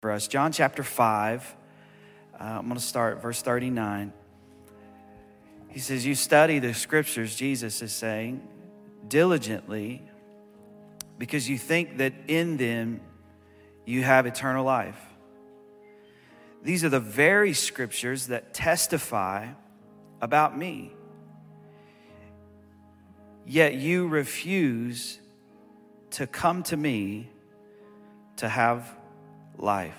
for us. John chapter 5, uh, I'm going to start verse 39. He says, You study the scriptures, Jesus is saying, diligently, because you think that in them you have eternal life. These are the very scriptures that testify about me. Yet you refuse to come to me to have life.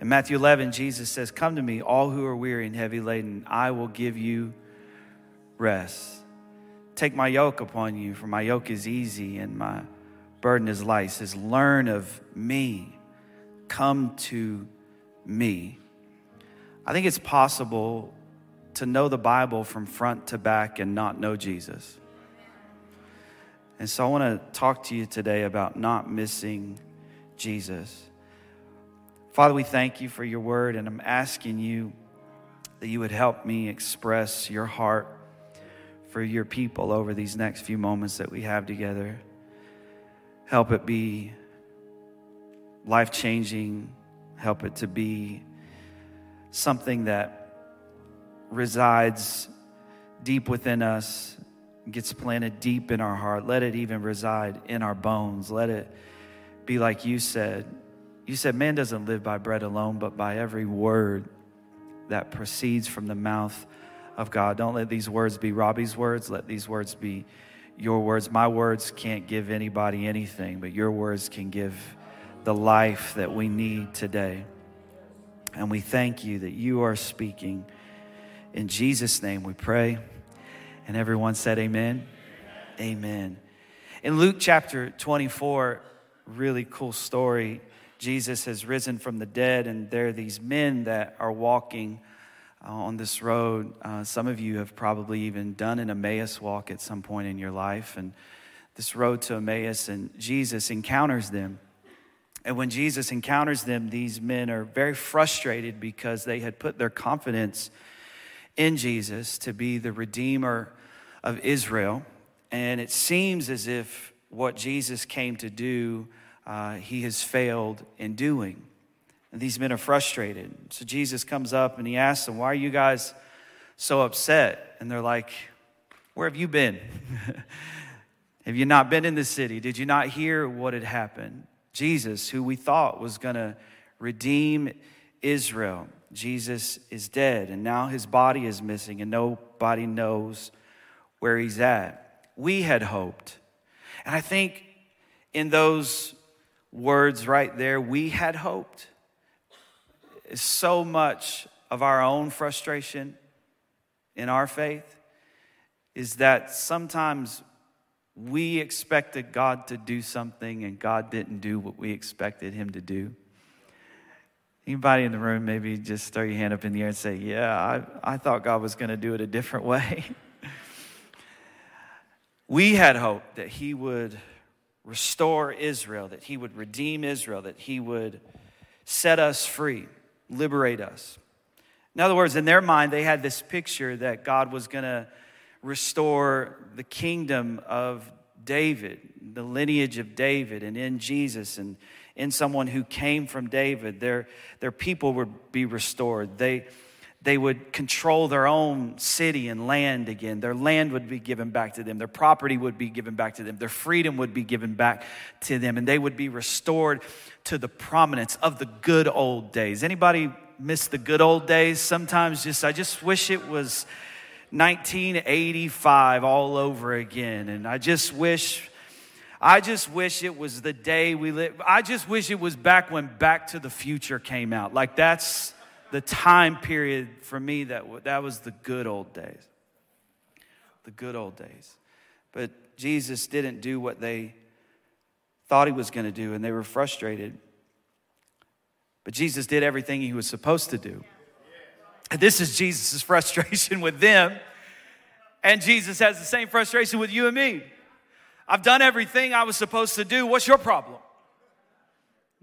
In Matthew 11, Jesus says, Come to me, all who are weary and heavy laden, I will give you rest. Take my yoke upon you, for my yoke is easy and my burden is light. Says, Learn of me. Come to me. I think it's possible to know the Bible from front to back and not know Jesus. And so I want to talk to you today about not missing Jesus. Father, we thank you for your word, and I'm asking you that you would help me express your heart for your people over these next few moments that we have together. Help it be life changing, help it to be something that resides deep within us, gets planted deep in our heart. Let it even reside in our bones. Let it be like you said you said, Man doesn't live by bread alone, but by every word that proceeds from the mouth of God. Don't let these words be Robbie's words. Let these words be your words. My words can't give anybody anything, but your words can give the life that we need today. And we thank you that you are speaking. In Jesus' name we pray. And everyone said, Amen. Amen. In Luke chapter 24, really cool story. Jesus has risen from the dead, and there are these men that are walking uh, on this road. Uh, some of you have probably even done an Emmaus walk at some point in your life, and this road to Emmaus, and Jesus encounters them. And when Jesus encounters them, these men are very frustrated because they had put their confidence in Jesus to be the Redeemer of Israel. And it seems as if what Jesus came to do uh, he has failed in doing. And these men are frustrated. So Jesus comes up and he asks them, Why are you guys so upset? And they're like, Where have you been? have you not been in the city? Did you not hear what had happened? Jesus, who we thought was going to redeem Israel, Jesus is dead, and now his body is missing, and nobody knows where he's at. We had hoped. And I think in those words right there, we had hoped. So much of our own frustration in our faith is that sometimes we expected God to do something and God didn't do what we expected him to do. Anybody in the room, maybe just throw your hand up in the air and say, Yeah, I, I thought God was going to do it a different way. we had hoped that he would restore Israel, that he would redeem Israel, that he would set us free, liberate us. In other words, in their mind, they had this picture that God was going to restore the kingdom of David, the lineage of David, and in Jesus and in someone who came from David, their, their people would be restored. They, they would control their own city and land again. Their land would be given back to them. Their property would be given back to them. Their freedom would be given back to them. And they would be restored to the prominence of the good old days. Anybody miss the good old days? Sometimes just, I just wish it was 1985 all over again. And I just wish. I just wish it was the day we live. I just wish it was back when Back to the Future came out. Like that's the time period for me that, that was the good old days. The good old days. But Jesus didn't do what they thought he was going to do, and they were frustrated. But Jesus did everything he was supposed to do. And this is Jesus' frustration with them. And Jesus has the same frustration with you and me. I've done everything I was supposed to do. What's your problem?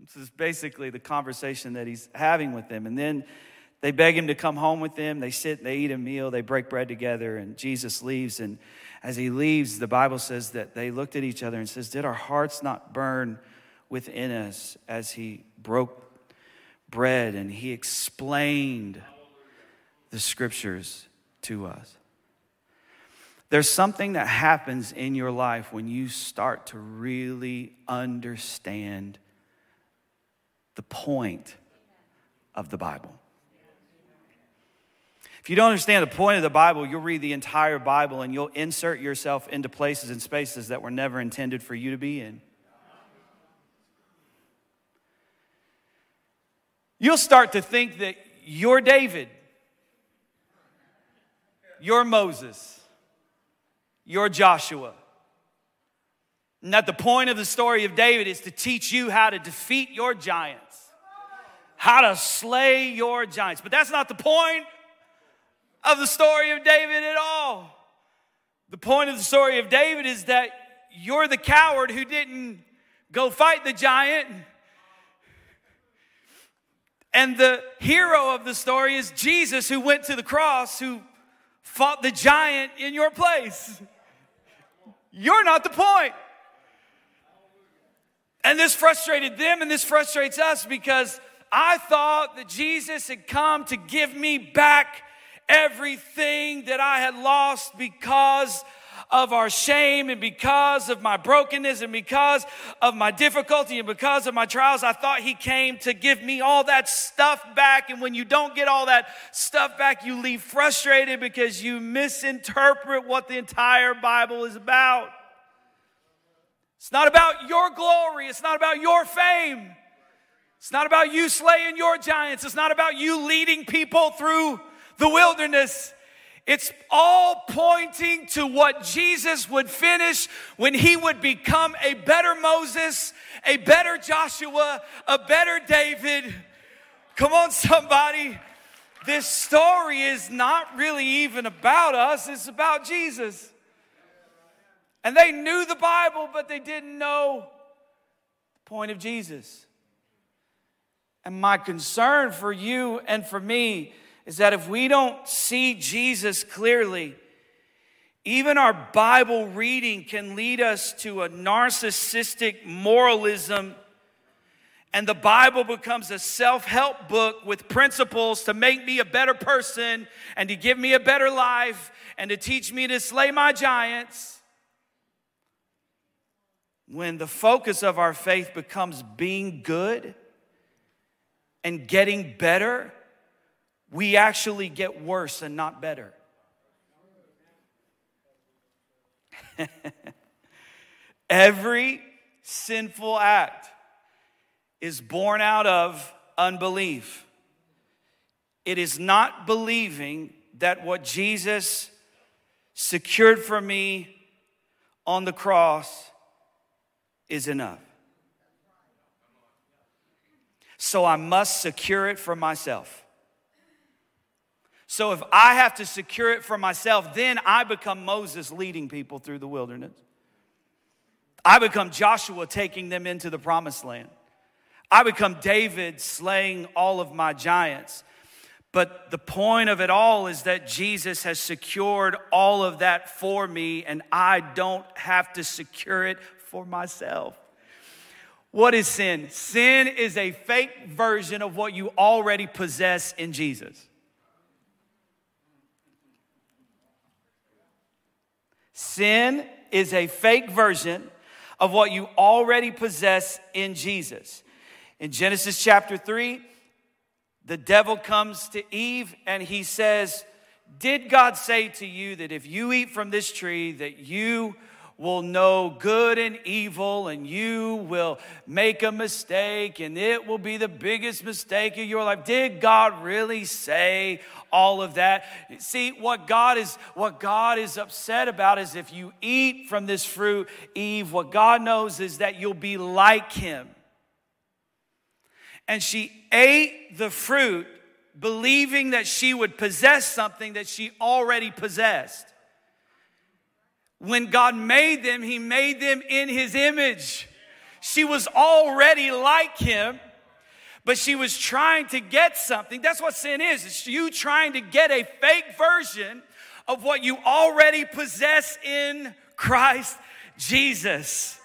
This is basically the conversation that he's having with them. And then they beg him to come home with them. They sit, they eat a meal, they break bread together, and Jesus leaves. And as he leaves, the Bible says that they looked at each other and says, Did our hearts not burn within us as he broke bread and he explained the scriptures to us. There's something that happens in your life when you start to really understand the point of the Bible. If you don't understand the point of the Bible, you'll read the entire Bible and you'll insert yourself into places and spaces that were never intended for you to be in. You'll start to think that you're David, you're Moses, you're Joshua. And that the point of the story of David is to teach you how to defeat your giants, how to slay your giants. But that's not the point of the story of David at all. The point of the story of David is that you're the coward who didn't go fight the giant. And the hero of the story is Jesus, who went to the cross, who fought the giant in your place. You're not the point. And this frustrated them and this frustrates us because I thought that Jesus had come to give me back everything that I had lost because of our shame and because of my brokenness and because of my difficulty and because of my trials, I thought He came to give me all that stuff back. And when you don't get all that stuff back, you leave frustrated because you misinterpret what the entire Bible is about. It's not about your glory, it's not about your fame. It's not about you slaying your giants. It's not about you leading people through the wilderness. It's all pointing to what Jesus would finish when he would become a better Moses, a better Joshua, a better David. Come on, somebody. This story is not really even about us, it's about Jesus. And they knew the Bible, but they didn't know the point of Jesus. And my concern for you and for me is that if we don't see Jesus clearly, even our Bible reading can lead us to a narcissistic moralism, and the Bible becomes a self help book with principles to make me a better person and to give me a better life and to teach me to slay my giants. When the focus of our faith becomes being good and getting better, we actually get worse and not better. Every sinful act is born out of unbelief. It is not believing that what Jesus secured for me on the cross is enough. So I must secure it for myself. So if I have to secure it for myself, then I become Moses leading people through the wilderness. I become Joshua taking them into the promised land. I become David slaying all of my giants. But the point of it all is that Jesus has secured all of that for me, and I don't have to secure it for myself. What is sin? Sin is a fake version of what you already possess in Jesus. Sin is a fake version of what you already possess in Jesus. In Genesis chapter 3, the devil comes to Eve and he says, Did God say to you that if you eat from this tree, that you will know good and evil, and you will make a mistake, and it will be the biggest mistake of your life. Did God really say all of that? See, what God is what God is upset about is if you eat from this fruit, Eve, what God knows is that you'll be like him. And she ate the fruit believing that she would possess something that she already possessed. When God made them, He made them in His image. She was already like Him, but she was trying to get something. That's what sin is. It's you trying to get a fake version of what you already possess in Christ Jesus.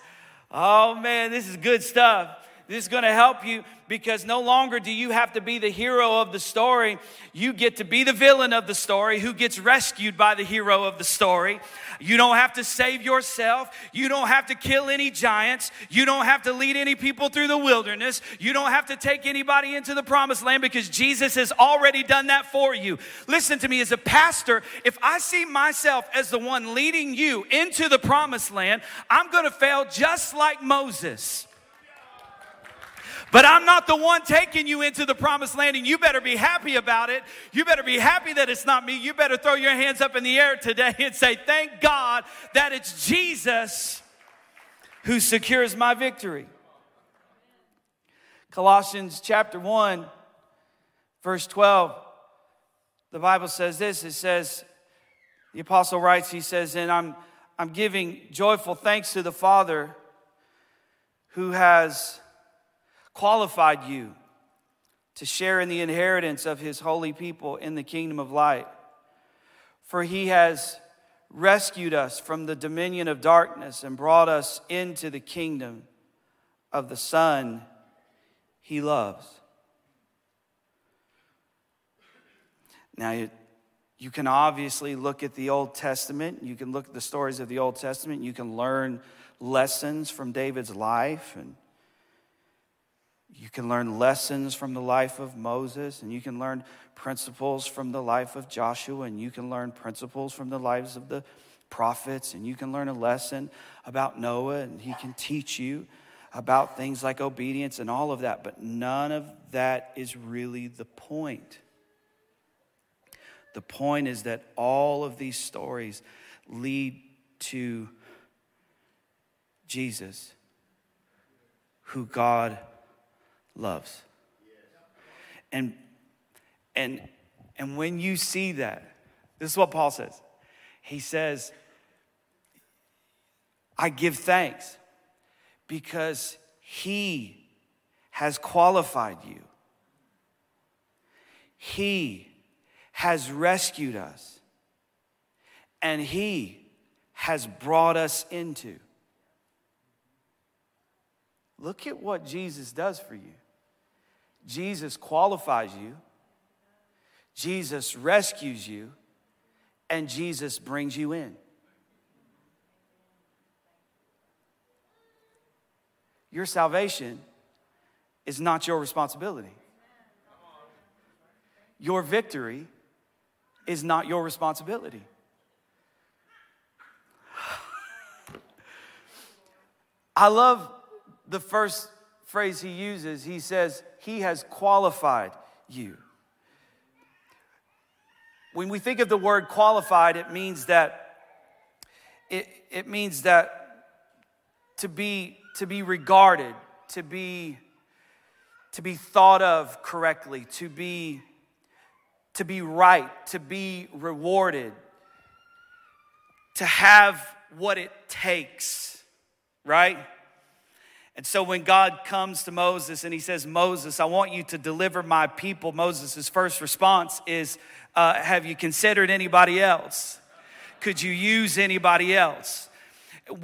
Oh man, this is good stuff. This is going to help you because no longer do you have to be the hero of the story. You get to be the villain of the story who gets rescued by the hero of the story. You don't have to save yourself. You don't have to kill any giants. You don't have to lead any people through the wilderness. You don't have to take anybody into the promised land because Jesus has already done that for you. Listen to me as a pastor, if I see myself as the one leading you into the promised land, I'm going to fail just like Moses. But I'm not the one taking you into the promised land, and you better be happy about it. You better be happy that it's not me. You better throw your hands up in the air today and say, Thank God that it's Jesus who secures my victory. Colossians chapter 1, verse 12, the Bible says this it says, the apostle writes, he says, and I'm, I'm giving joyful thanks to the Father who has qualified you to share in the inheritance of his holy people in the kingdom of light. For he has rescued us from the dominion of darkness and brought us into the kingdom of the Son he loves. Now, you, you can obviously look at the Old Testament, you can look at the stories of the Old Testament, you can learn lessons from David's life and you can learn lessons from the life of Moses, and you can learn principles from the life of Joshua, and you can learn principles from the lives of the prophets, and you can learn a lesson about Noah, and he can teach you about things like obedience and all of that. But none of that is really the point. The point is that all of these stories lead to Jesus, who God loves. And and and when you see that, this is what Paul says. He says, I give thanks because he has qualified you. He has rescued us. And he has brought us into. Look at what Jesus does for you. Jesus qualifies you, Jesus rescues you, and Jesus brings you in. Your salvation is not your responsibility. Your victory is not your responsibility. I love the first phrase he uses. He says, he has qualified you. When we think of the word qualified, it means that it, it means that to be to be regarded, to be to be thought of correctly, to be to be right, to be rewarded, to have what it takes, right? And so when God comes to Moses and he says, Moses, I want you to deliver my people, Moses' first response is, uh, Have you considered anybody else? Could you use anybody else?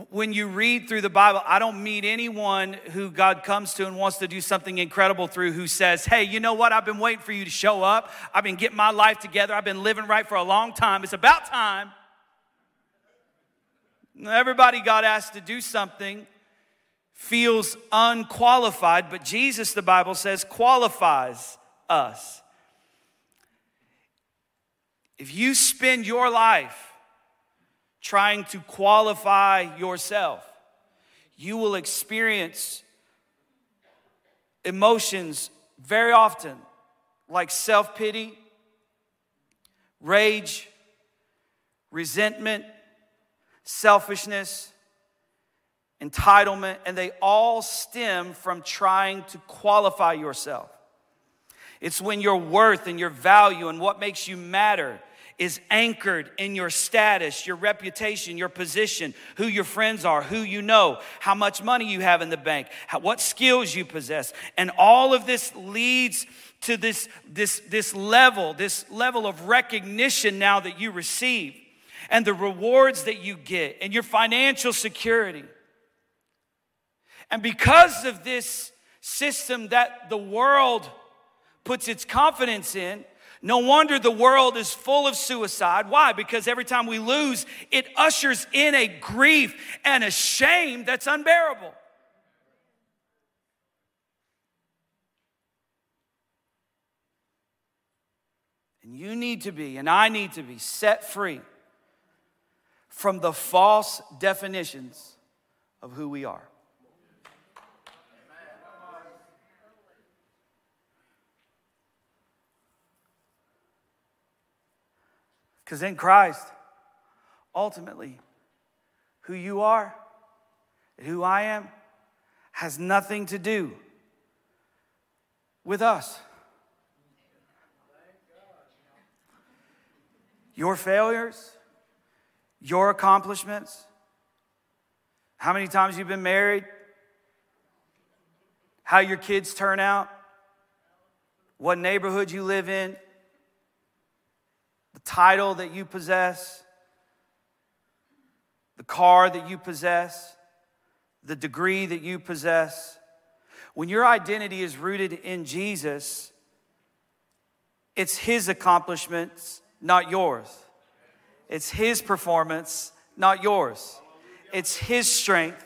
When you read through the Bible, I don't meet anyone who God comes to and wants to do something incredible through who says, Hey, you know what? I've been waiting for you to show up. I've been getting my life together. I've been living right for a long time. It's about time. Everybody got asked to do something feels unqualified, but Jesus, the Bible says, qualifies us. If you spend your life trying to qualify yourself, you will experience emotions very often like self pity, rage, resentment, selfishness entitlement, and they all stem from trying to qualify yourself. It's when your worth and your value and what makes you matter is anchored in your status, your reputation, your position, who your friends are, who you know, how much money you have in the bank, how, what skills you possess. And all of this leads to this, this, this level, this level of recognition now that you receive and the rewards that you get and your financial security. And because of this system that the world puts its confidence in. No wonder the world is full of suicide. Why? Because every time we lose, it ushers in a grief and a shame that's unbearable. And you need to be, and I need to be, set free from the false definitions of who we are. Because in Christ, ultimately, who you are and who I am has nothing to do with us. Your failures, your accomplishments, how many times you've been married, how your kids turn out, what neighborhood you live in, title that you possess, the car that you possess, the degree that you possess. When your identity is rooted in Jesus, it's His accomplishments, not yours. It's His performance, not yours. It's His strength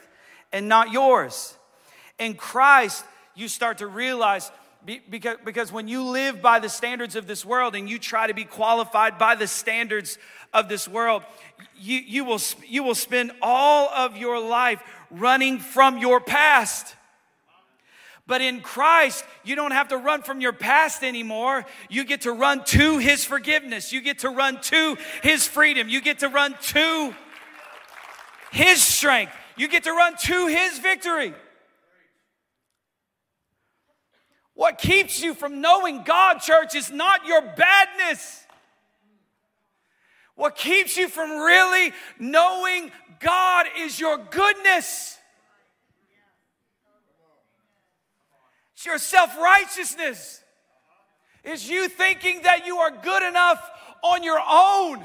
and not yours. In Christ, you start to realize because, because when you live by the standards of this world and you try to be qualified by the standards of this world, you, you, will, you will spend all of your life running from your past. But in Christ, you don't have to run from your past anymore. You get to run to His forgiveness. You get to run to His freedom. You get to run to His strength. You get to run to His victory. What keeps you from knowing God, church, is not your badness. What keeps you from really knowing God is your goodness. It's your self righteousness. Is you thinking that you are good enough on your own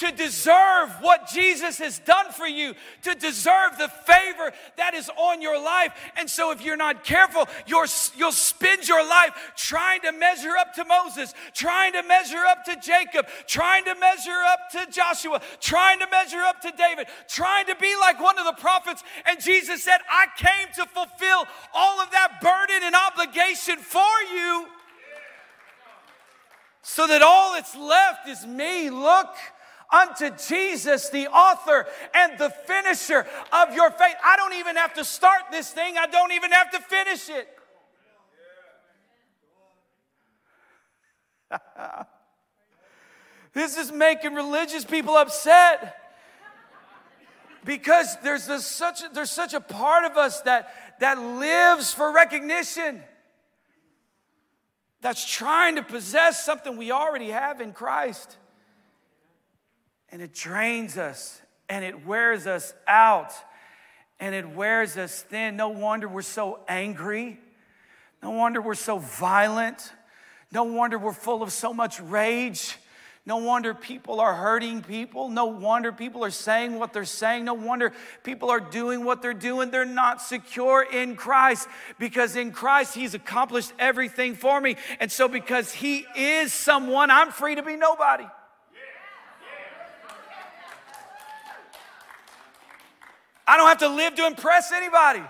to deserve what Jesus has done for you, to deserve the favor that is on your life. And so, if you're not careful, you will spend your life trying to measure up to Moses, trying to measure up to Jacob, trying to measure up to Joshua, trying to measure up to David, trying to be like one of the prophets. And Jesus said, I came to fulfill all of that burden and obligation for you so that all that's left is me. Look, unto Jesus, the author and the finisher of your faith. I don't even have to start this thing, I don't even have to finish it. this is making religious people upset because there's this such a, there's such a part of us that that lives for recognition that's trying to possess something we already have in Christ and it drains us and it wears us out and it wears us thin. No wonder we're so angry. No wonder we're so violent. No wonder we're full of so much rage. No wonder people are hurting people. No wonder people are saying what they're saying. No wonder people are doing what they're doing. They're not secure in Christ because in Christ He's accomplished everything for me. And so, because He is someone, I'm free to be nobody. I don't have to live to impress anybody.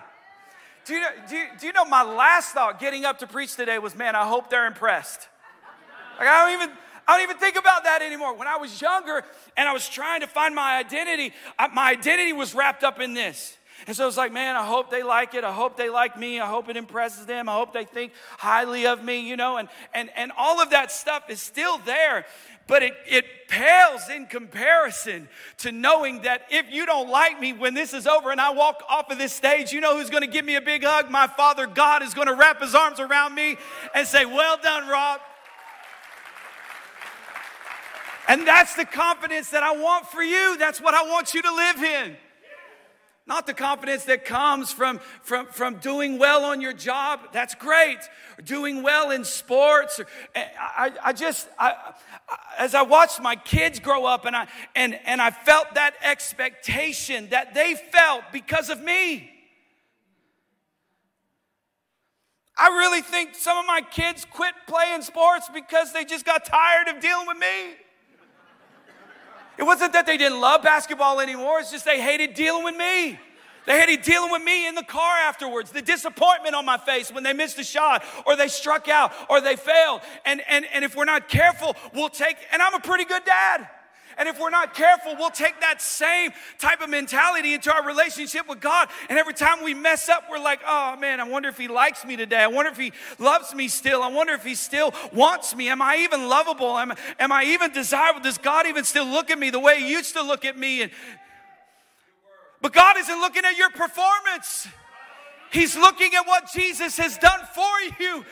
Do you, know, do, you, do you know my last thought getting up to preach today was, man, I hope they're impressed. Like, I don't even. I don't even think about that anymore. When I was younger and I was trying to find my identity, my identity was wrapped up in this. And so it's like, man, I hope they like it. I hope they like me. I hope it impresses them. I hope they think highly of me, you know, and, and, and all of that stuff is still there but it, it pales in comparison to knowing that if you don't like me when this is over and I walk off of this stage, you know who's to give me a big hug? My Father God is to wrap his arms around me and say, Well done, Rob. And that's the confidence that I want for you. That's what I want you to live in. Not the confidence that comes from, from, from doing well on your job. That's great. Or doing well in sports. Or, I, I just, I, as I watched my kids grow up and I, and, and I felt that expectation that they felt because of me. I really think some of my kids quit playing sports because they just got tired of dealing with me. It wasn't that they didn't love basketball anymore, it's just they hated dealing with me. They hated dealing with me in the car afterwards, the disappointment on my face when they missed a shot or they struck out or they failed. And, and, and if we're not careful, we'll take, and I'm a pretty good dad. And if we're not careful, we'll take that same type of mentality into our relationship with God. And every time we mess up, we're like, oh man, I wonder if He likes me today. I wonder if He loves me still. I wonder if He still wants me. Am I even lovable? Am, am I even desirable? Does God even still look at me the way He used to look at me? And, but God isn't looking at your performance. He's looking at what Jesus has done for you.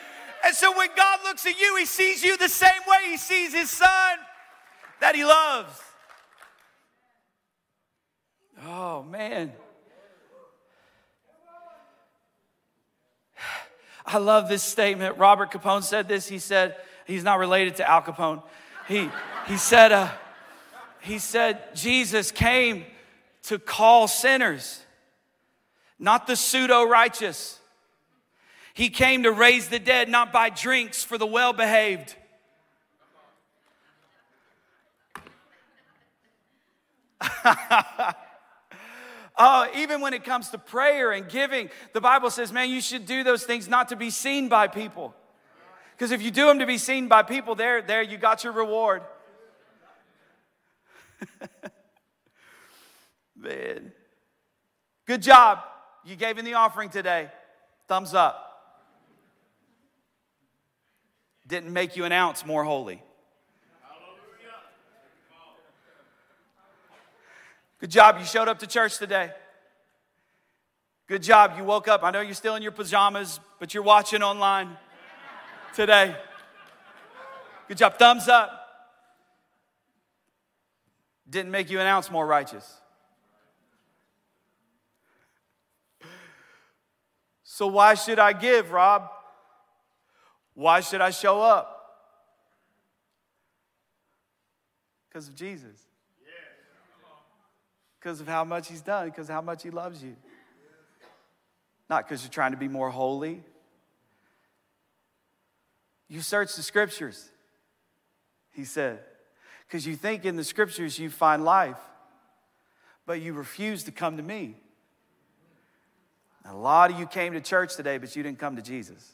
And so when God looks at you, He sees you the same way He sees His Son that He loves. Oh, man. I love this statement. Robert Capone said this. He said, he's not related to Al Capone. He, he said, uh, he said, Jesus came to call sinners, not the pseudo righteous. He came to raise the dead, not by drinks for the well behaved. oh, even when it comes to prayer and giving, the Bible says, man, you should do those things not to be seen by people. Because if you do them to be seen by people, there, there, you got your reward. Man. Good job. You gave in the offering today. Thumbs up. Didn't make you an ounce more holy. Good job. You showed up to church today. Good job. You woke up. I know you're still in your pajamas, but you're watching online today. Good job. Thumbs up. Didn't make you an ounce more righteous. So, why should I give, Rob? Why should I show up? Because of Jesus. Because of how much He's done, because of how much He loves you. Not because you're trying to be more holy. You search the scriptures, He said, because you think in the scriptures you find life, but you refuse to come to me. A lot of you came to church today, but you didn't come to Jesus.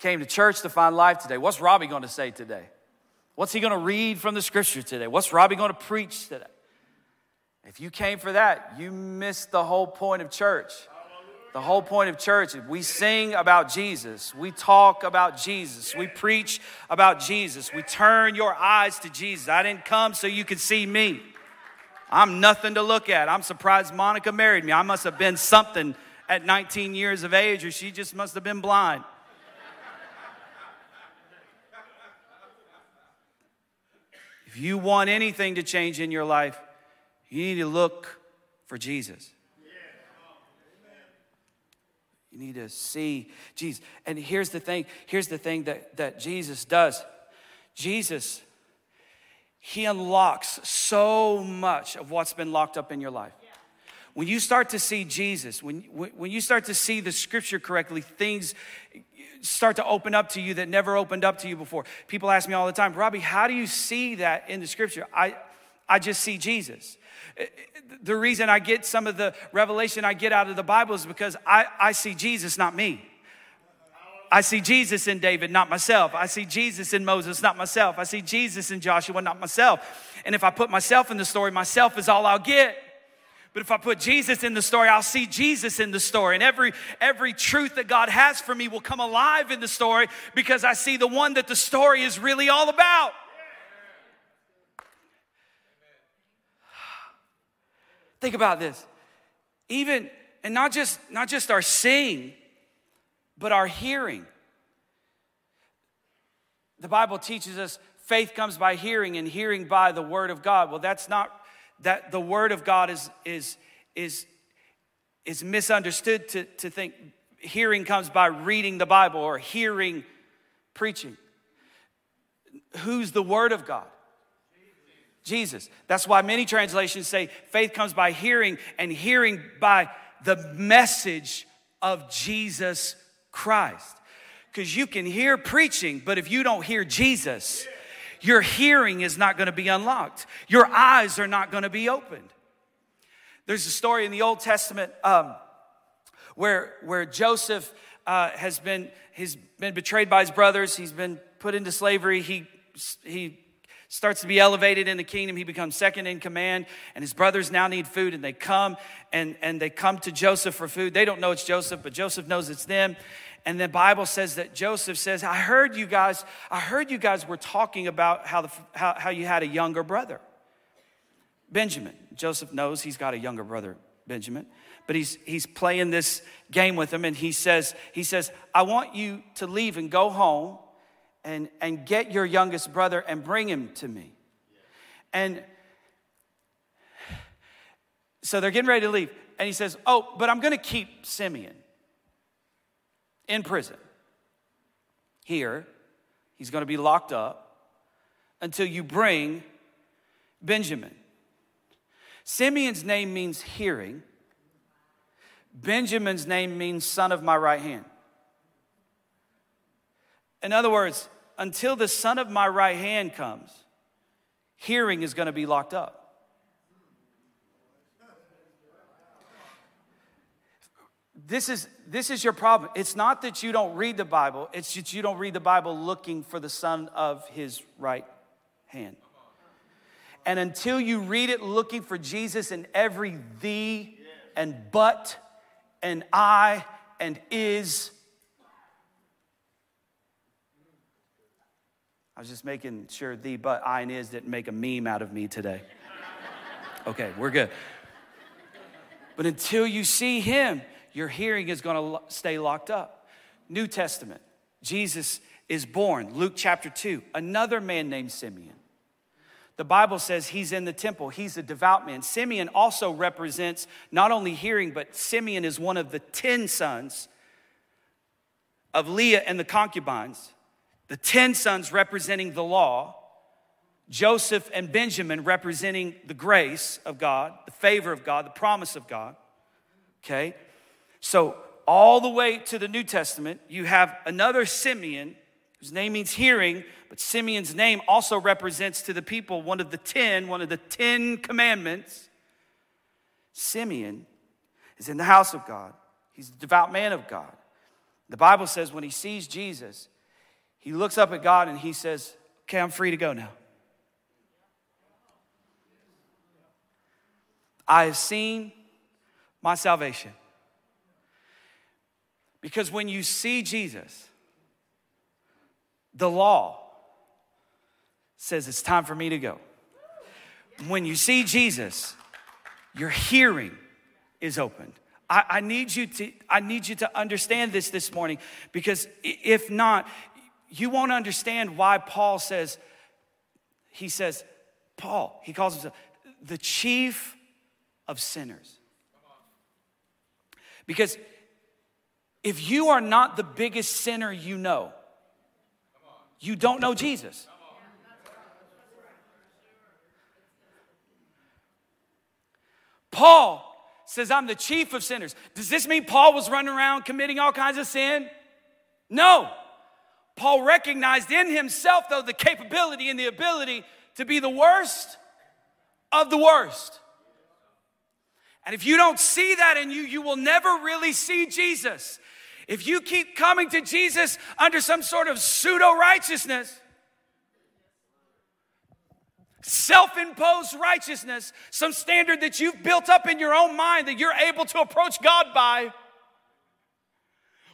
Came to church to find life today. What's Robbie going to say today? What's he going to read from the scripture today? What's Robbie going to preach today? If you came for that, you missed the whole point of church. The whole point of church we sing about Jesus, we talk about Jesus, we preach about Jesus, we turn your eyes to Jesus. I didn't come so you could see me. I'm nothing to look at. I'm surprised Monica married me. I must have been something at 19 years of age, or she just must have been blind. If you want anything to change in your life, you need to look for Jesus. You need to see Jesus. And here's the thing here's the thing that, that Jesus does Jesus he unlocks so much of what's been locked up in your life. When you start to see Jesus, when, when you start to see the scripture correctly, things start to open up to you that never opened up to you before. People ask me all the time, Robbie, how do you see that in the scripture? I, I just see Jesus. The reason I get some of the revelation I get out of the Bible is because I, I see Jesus, not me. I see Jesus in David, not myself. I see Jesus in Moses, not myself. I see Jesus in Joshua, not myself. And if I put myself in the story, myself is all I'll get. But if I put Jesus in the story, I'll see Jesus in the story. And every, every truth that God has for me will come alive in the story because I see the one that the story is really all about. Think about this. Even, and not just, not just our seeing, but our hearing. The Bible teaches us faith comes by hearing and hearing by the word of God. Well, that's not that the word of God is is is is misunderstood to, to think hearing comes by reading the Bible or hearing preaching. Who's the word of God? Jesus. That's why many translations say faith comes by hearing and hearing by the message of Jesus Christ. Because you can hear preaching, but if you don't hear Jesus, your hearing is not going to be unlocked. Your eyes are not going to be opened. There's a story in the Old Testament um, where, where Joseph uh, has been, he's been betrayed by his brothers. He's been put into slavery. He, he starts to be elevated in the kingdom. He becomes second in command, and his brothers now need food, and they come and, and they come to Joseph for food. They don't know it's Joseph, but Joseph knows it's them. And the Bible says that Joseph says, I heard you guys, I heard you guys were talking about how, the, how, how you had a younger brother, Benjamin. Joseph knows he's got a younger brother, Benjamin but he's he's playing this game with him and he says he says i want you to leave and go home and and get your youngest brother and bring him to me and so they're getting ready to leave and he says oh but i'm going to keep simeon in prison here he's going to be locked up until you bring benjamin simeon's name means hearing Benjamin's name means son of my right hand. In other words, until the son of my right hand comes, hearing is going to be locked up. This is, this is your problem. It's not that you don't read the Bible, it's that you don't read the Bible looking for the son of his right hand. And until you read it looking for Jesus in every thee and but and I and is. I was just making sure the but I and is didn't make a meme out of me today. Okay, we're good. But until you see him, your hearing is going to stay locked up. New Testament, Jesus is born. Luke chapter 2, another man named Simeon. The Bible says he's in the temple. He's a devout man. Simeon also represents not only hearing, but Simeon is one of the 10 sons of Leah and the concubines. The 10 sons representing the law, Joseph and Benjamin representing the grace of God, the favor of God, the promise of God. Okay? So, all the way to the New Testament, you have another Simeon whose name means hearing, but Simeon's name also represents to the people one of the ten, one of the ten commandments. Simeon is in the house of God. He's a devout man of God. The Bible says when he sees Jesus, he looks up at God and he says, Okay, I'm free to go now. I have seen my salvation. Because when you see Jesus, the law says it's time for me to go. When you see Jesus, your hearing is opened. I, I, need you to, I need you to understand this this morning because if not, you won't understand why Paul says, he says, Paul, he calls himself the chief of sinners. Because if you are not the biggest sinner you know, you don't know Jesus. Paul says, I'm the chief of sinners. Does this mean Paul was running around committing all kinds of sin? No. Paul recognized in himself, though, the capability and the ability to be the worst of the worst. And if you don't see that in you, you will never really see Jesus. If you keep coming to Jesus under some sort of pseudo righteousness, self imposed righteousness, some standard that you've built up in your own mind that you're able to approach God by.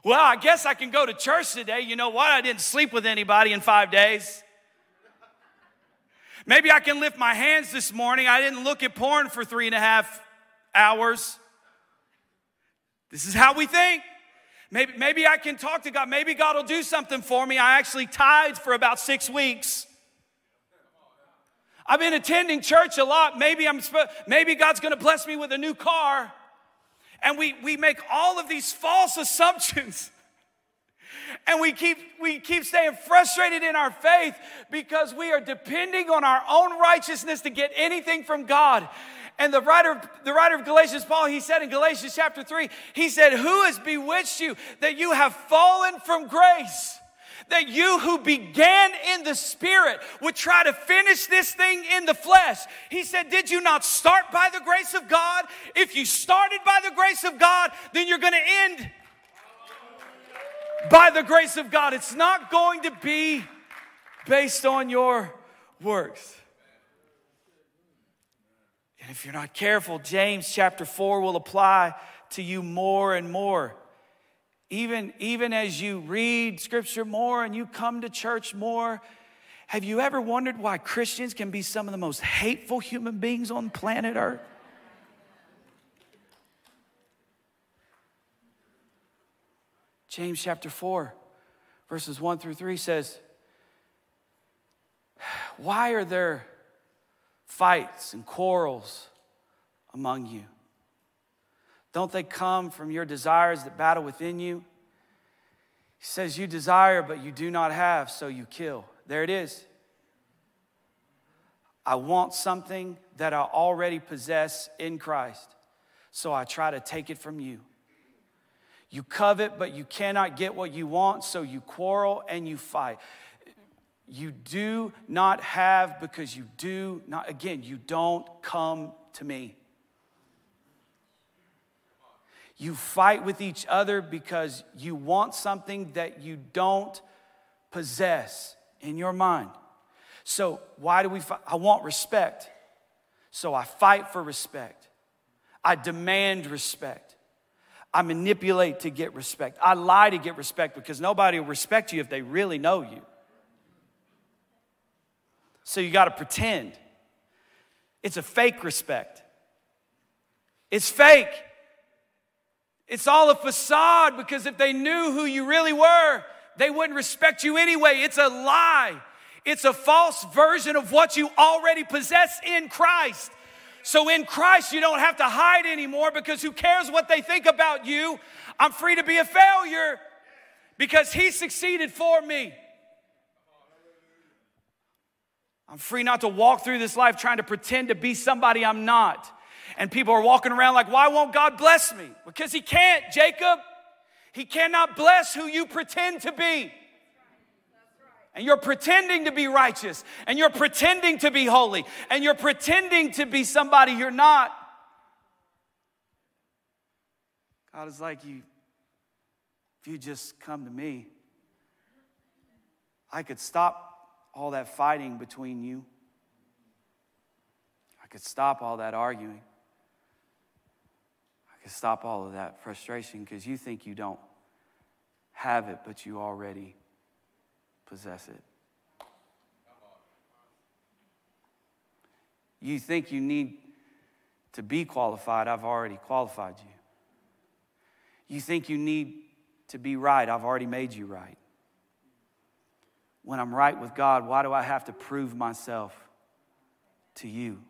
Well, I guess I can go to church today. You know what? I didn't sleep with anybody in five days. Maybe I can lift my hands this morning. I didn't look at porn for three and a half hours. This is how we think. Maybe, maybe I can talk to God. Maybe God will do something for me. I actually tithed for about six weeks. I've been attending church a lot. Maybe I'm maybe God's going to bless me with a new car. And we we make all of these false assumptions. And we keep we keep staying frustrated in our faith because we are depending on our own righteousness to get anything from God. And the writer, the writer of Galatians, Paul, he said in Galatians chapter 3, he said, Who has bewitched you that you have fallen from grace? That you who began in the spirit would try to finish this thing in the flesh. He said, Did you not start by the grace of God? If you started by the grace of God, then you're going to end by the grace of God. It's not going to be based on your works. And if you're not careful, James chapter 4 will apply to you more and more. Even, even as you read scripture more and you come to church more, have you ever wondered why Christians can be some of the most hateful human beings on planet Earth? James chapter 4, verses 1 through 3 says, Why are there fights and quarrels among you? Don't they come from your desires that battle within you? He says, You desire, but you do not have, so you kill. There it is. I want something that I already possess in Christ, so I try to take it from you. You covet, but you cannot get what you want, so you quarrel and you fight. You do not have because you do not, again, you don't come to me. You fight with each other because you want something that you don't possess in your mind. So, why do we fight? I want respect. So, I fight for respect. I demand respect. I manipulate to get respect. I lie to get respect because nobody will respect you if they really know you. So you got to pretend. It's a fake respect. It's fake. It's all a facade because if they knew who you really were, they wouldn't respect you anyway. It's a lie. It's a false version of what you already possess in Christ. So in Christ, you don't have to hide anymore because who cares what they think about you? I'm free to be a failure because He succeeded for me. I'm free not to walk through this life trying to pretend to be somebody I'm not. And people are walking around like, why won't God bless me? Because He can't, Jacob. He cannot bless who you pretend to be and you're pretending to be righteous, and you're pretending to be holy, and you're pretending to be somebody you're not. God is like, you, if you just come to me, I could stop all that fighting between you. I could stop all that arguing. I could stop all of that frustration because you think you don't have it, but you already possess it. You think you need to be qualified, I've already qualified you. You think you need to be right, I've already made you right. When I'm right with God, why do I have to prove myself to you?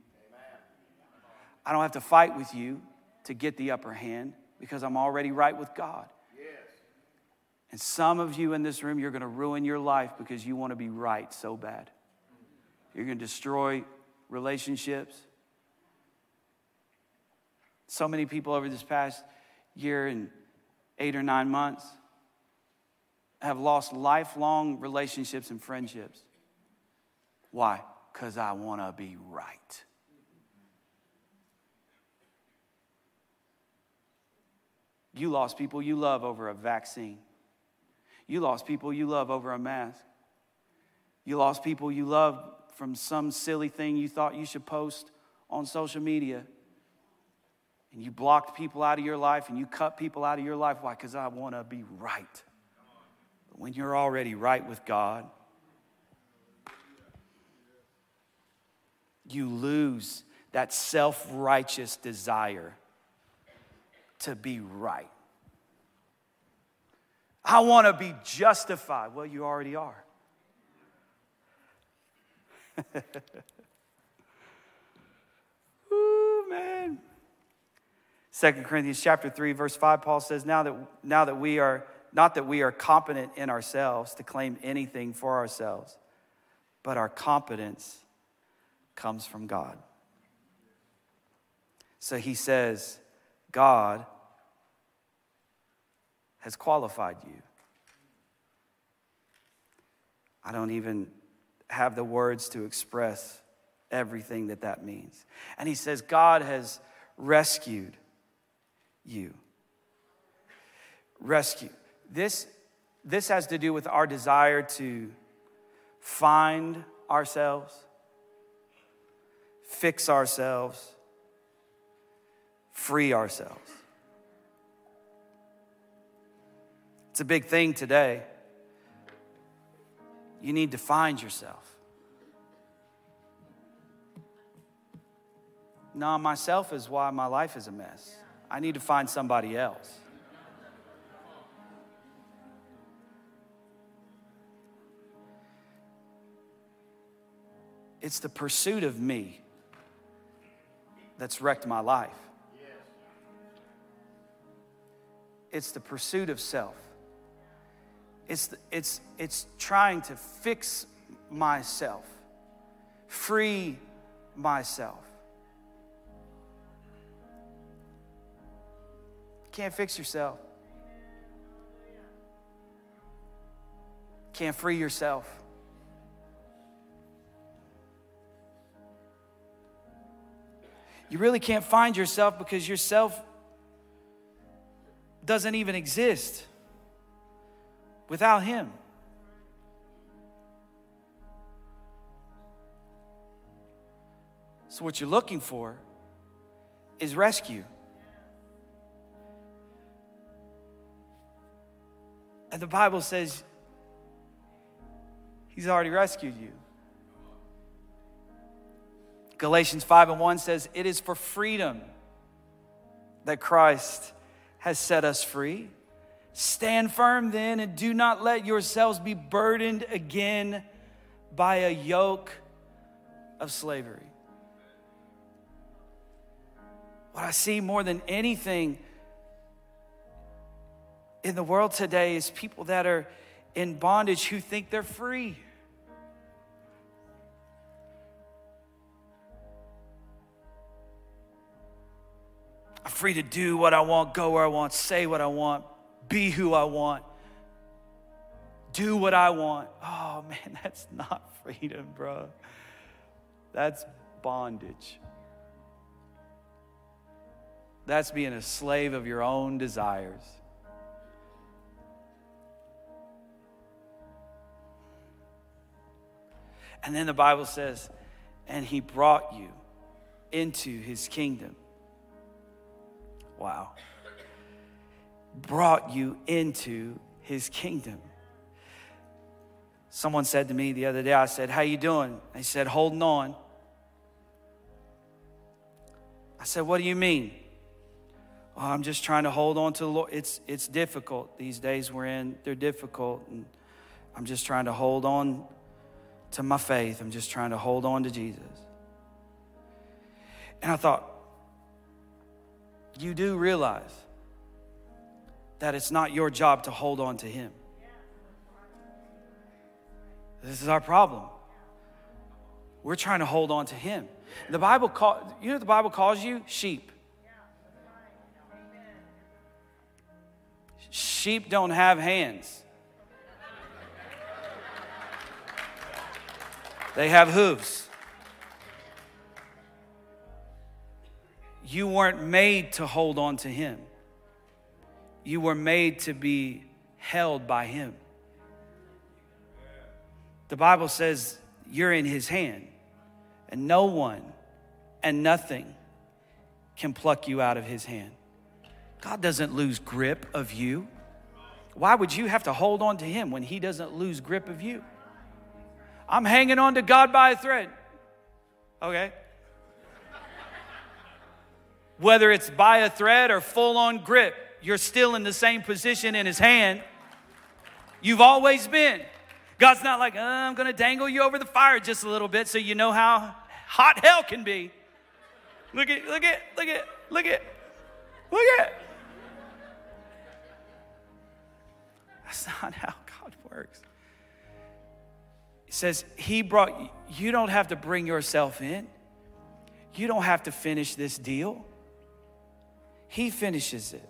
I don't have to fight with you to get the upper hand because I'm already right with God. And some of you in this room, you're going to ruin your life because you want to be right so bad. You're going to destroy relationships. So many people over this past year and eight or nine months have lost lifelong relationships and friendships. Why? Because I want to be right. You lost people you love over a vaccine. You lost people you love over a mask. You lost people you love from some silly thing you thought you should post on social media. And you blocked people out of your life and you cut people out of your life. Why? Because I want to be right. But when you're already right with God, you lose that self righteous desire to be right. I want to be justified. Well, you already are. Ooh, man. Second Corinthians chapter 3, verse 5, Paul says, now that, now that we are, not that we are competent in ourselves to claim anything for ourselves, but our competence comes from God. So he says, God has qualified you. I don't even have the words to express everything that that means. And he says, God has rescued you. Rescue. This, this has to do with our desire to find ourselves, fix ourselves, free ourselves. It's a big thing today. You need to find yourself. No, myself is why my life is a mess. I need to find somebody else. It's the pursuit of me that's wrecked my life. It's the pursuit of self. It's, it's, it's trying to fix myself, free myself. Can't fix yourself. Can't free yourself. You really can't find yourself because yourself doesn't even exist without Him. So, what you're looking for is rescue. And the Bible says He's already rescued you. Galatians 5 and 1 says, It is for freedom that Christ has set us free. Stand firm then and do not let yourselves be burdened again by a yoke of slavery. What I see more than anything in the world today is people that are in bondage who think they're free. Free to do what I want, go where I want, say what I want, be who I want, do what I want. Oh man, that's not freedom, bro. That's bondage. That's being a slave of your own desires. And then the Bible says, and he brought you into his kingdom. Wow. Brought you into his kingdom. Someone said to me the other day, I said, How you doing? They said, Holding on. I said, What do you mean? Oh, I'm just trying to hold on to the Lord. It's, it's difficult. These days we're in, they're difficult. And I'm just trying to hold on to my faith. I'm just trying to hold on to Jesus. And I thought, you do realize that it's not your job to hold on to Him. This is our problem. We're trying to hold on to Him. The Bible call, you know the Bible calls you? Sheep. Sheep don't have hands. They have hooves. You weren't made to hold on to Him, you were made to be held by Him. The Bible says you're in His hand, and no one and nothing can pluck you out of His hand. God doesn't lose grip of you. Why would you have to hold on to Him when He doesn't lose grip of you? I'm hanging on to God by a thread. Okay whether it's by a thread or full on grip, you're still in the same position in his hand you've always been. God's not like, uh, I'm going to dangle you over the fire just a little bit so you know how hot hell can be. Look at, look at, look at, look at, look at. That's not how God works. He says, He brought, you, you don't have to bring yourself in. You don't have to finish this deal. He finishes it.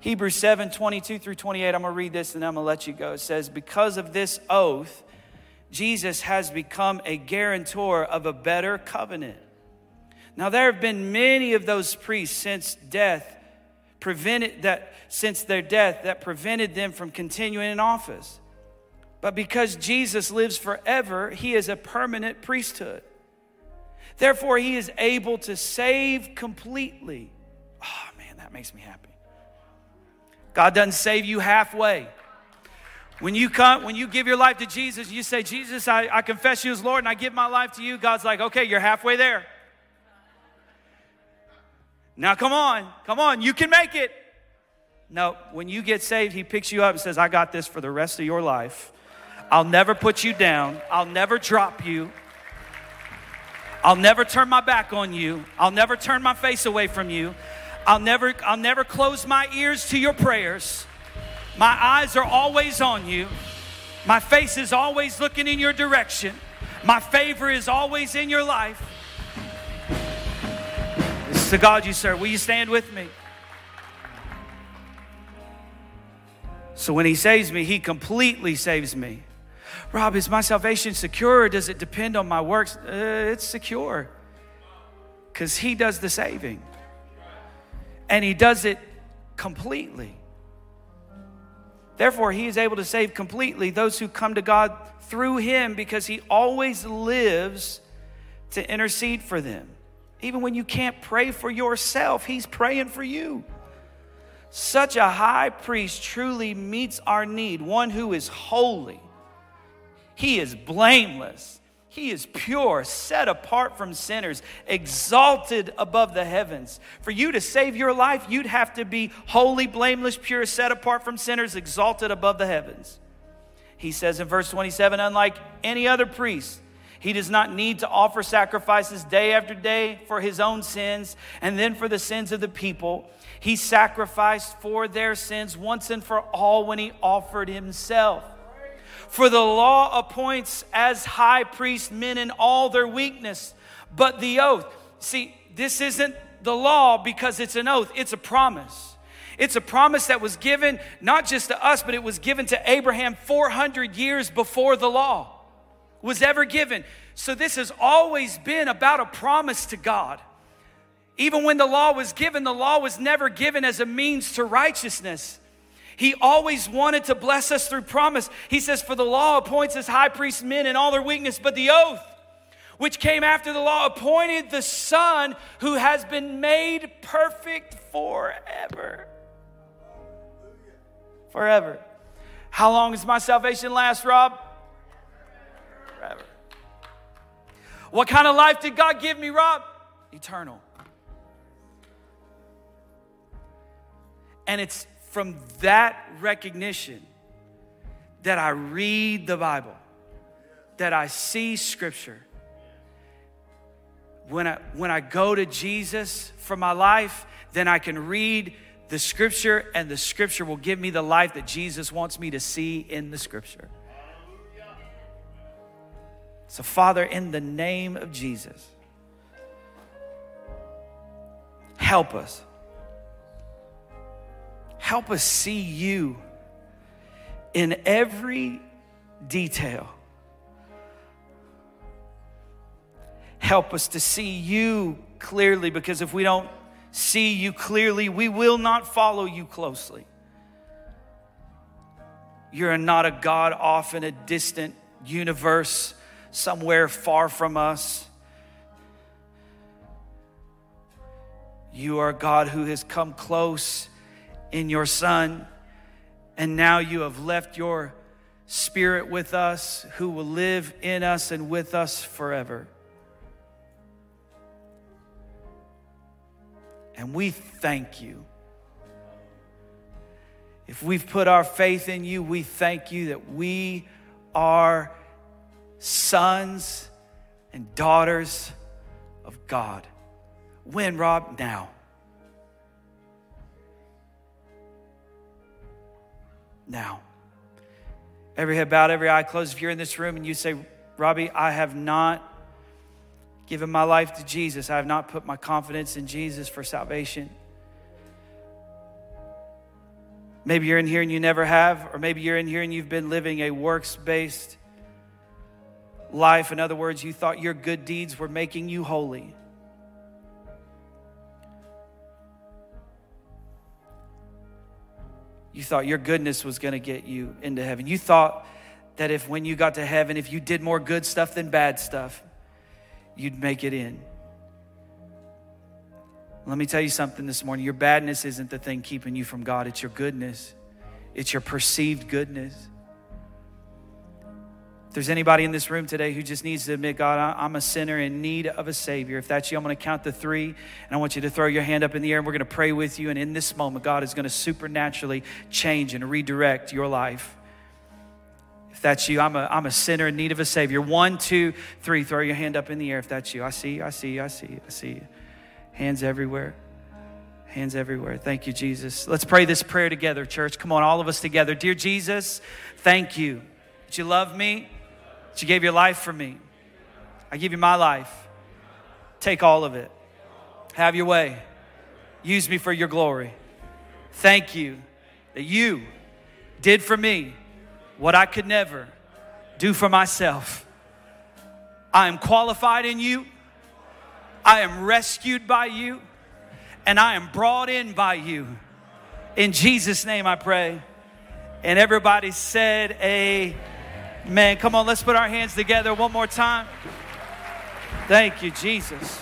Hebrews 7 22 through 28. I'm going to read this and I'm going to let you go. It says, Because of this oath, Jesus has become a guarantor of a better covenant. Now, there have been many of those priests since death prevented that since their death that prevented them from continuing in office. But because Jesus lives forever, he is a permanent priesthood. Therefore, he is able to save completely. Oh man, that makes me happy. God doesn't save you halfway. When you come, when you give your life to Jesus, you say, Jesus, I, I confess you as Lord and I give my life to you. God's like, okay, you're halfway there. Now come on, come on, you can make it. No, when you get saved, he picks you up and says, I got this for the rest of your life. I'll never put you down. I'll never drop you. I'll never turn my back on you. I'll never turn my face away from you. I'll never, I'll never close my ears to your prayers. My eyes are always on you. My face is always looking in your direction. My favor is always in your life. This is the God you serve. Will you stand with me? So when He saves me, He completely saves me. Rob, is my salvation secure or does it depend on my works? Uh, it's secure because He does the saving and He does it completely. Therefore, He is able to save completely those who come to God through Him because He always lives to intercede for them. Even when you can't pray for yourself, He's praying for you. Such a high priest truly meets our need, one who is holy. He is blameless he is pure, set apart from sinners, exalted above the heavens. For you to save your life, you'd have to be holy, blameless, pure, set apart from sinners, exalted above the heavens. He says in verse 27 unlike any other priest, he does not need to offer sacrifices day after day for his own sins and then for the sins of the people. He sacrificed for their sins once and for all when he offered himself. For the law appoints as high priest men in all their weakness, but the oath. See, this isn't the law because it's an oath, it's a promise. It's a promise that was given not just to us, but it was given to Abraham 400 years before the law was ever given. So this has always been about a promise to God. Even when the law was given, the law was never given as a means to righteousness. He always wanted to bless us through promise. He says, For the law appoints as high priests men in all their weakness, but the oath, which came after the law, appointed the Son who has been made perfect forever. Forever. How long does my salvation last, Rob? Forever. What kind of life did God give me, Rob? Eternal. And it's from that recognition that I read the Bible, that I see Scripture. When I, when I go to Jesus for my life, then I can read the Scripture, and the Scripture will give me the life that Jesus wants me to see in the Scripture. So, Father, in the name of Jesus, help us Help us see you in every detail. Help us to see you clearly because if we don't see you clearly, we will not follow you closely. You're not a God off in a distant universe somewhere far from us. You are a God who has come close in your Son. And now you have left your Spirit with us, who will live in us and with us forever. And we thank you. If we've put our faith in you, we thank you that we are sons and daughters of God. When, Rob? Now. now. Every head bowed, every eye closed. If you're in this room and you say, Robbie, I have not given my life to Jesus, I have not put my confidence in Jesus for salvation. Maybe you're in here and you never have, or maybe you're in here and you've been living a works based life. In other words, you thought your good deeds were making you holy. You thought your goodness was going to get you into heaven. You thought that if when you got to heaven, if you did more good stuff than bad stuff, you'd make it in. Let me tell you something this morning. Your badness isn't the thing keeping you from God, it's your goodness, it's your perceived goodness. If there's anybody in this room today who just needs to admit, God, I'm a sinner in need of a Savior, if that's you, I'm going to count the three, and I want you to throw your hand up in the air, and we're going to pray with you. And in this moment, God is going to supernaturally change and redirect your life. If that's you, I'm a, I'm a sinner in need of a Savior. One, two, three, throw your hand up in the air if that's you. I see you, I see you, I see you, I see you. Hands everywhere. Hands everywhere. Thank you, Jesus. Let's pray this prayer together, church. Come on, all of us together. Dear Jesus, thank you that you love me that you gave your life for me. I give you my life. Take all of it. Have your way. Use me for your glory. Thank you that you did for me what I could never do for myself. I am qualified in you. I am rescued by you. And I am brought in by you. In Jesus' name I pray. And everybody said, Amen. Man, come on, let's put our hands together one more time. Thank you, Jesus.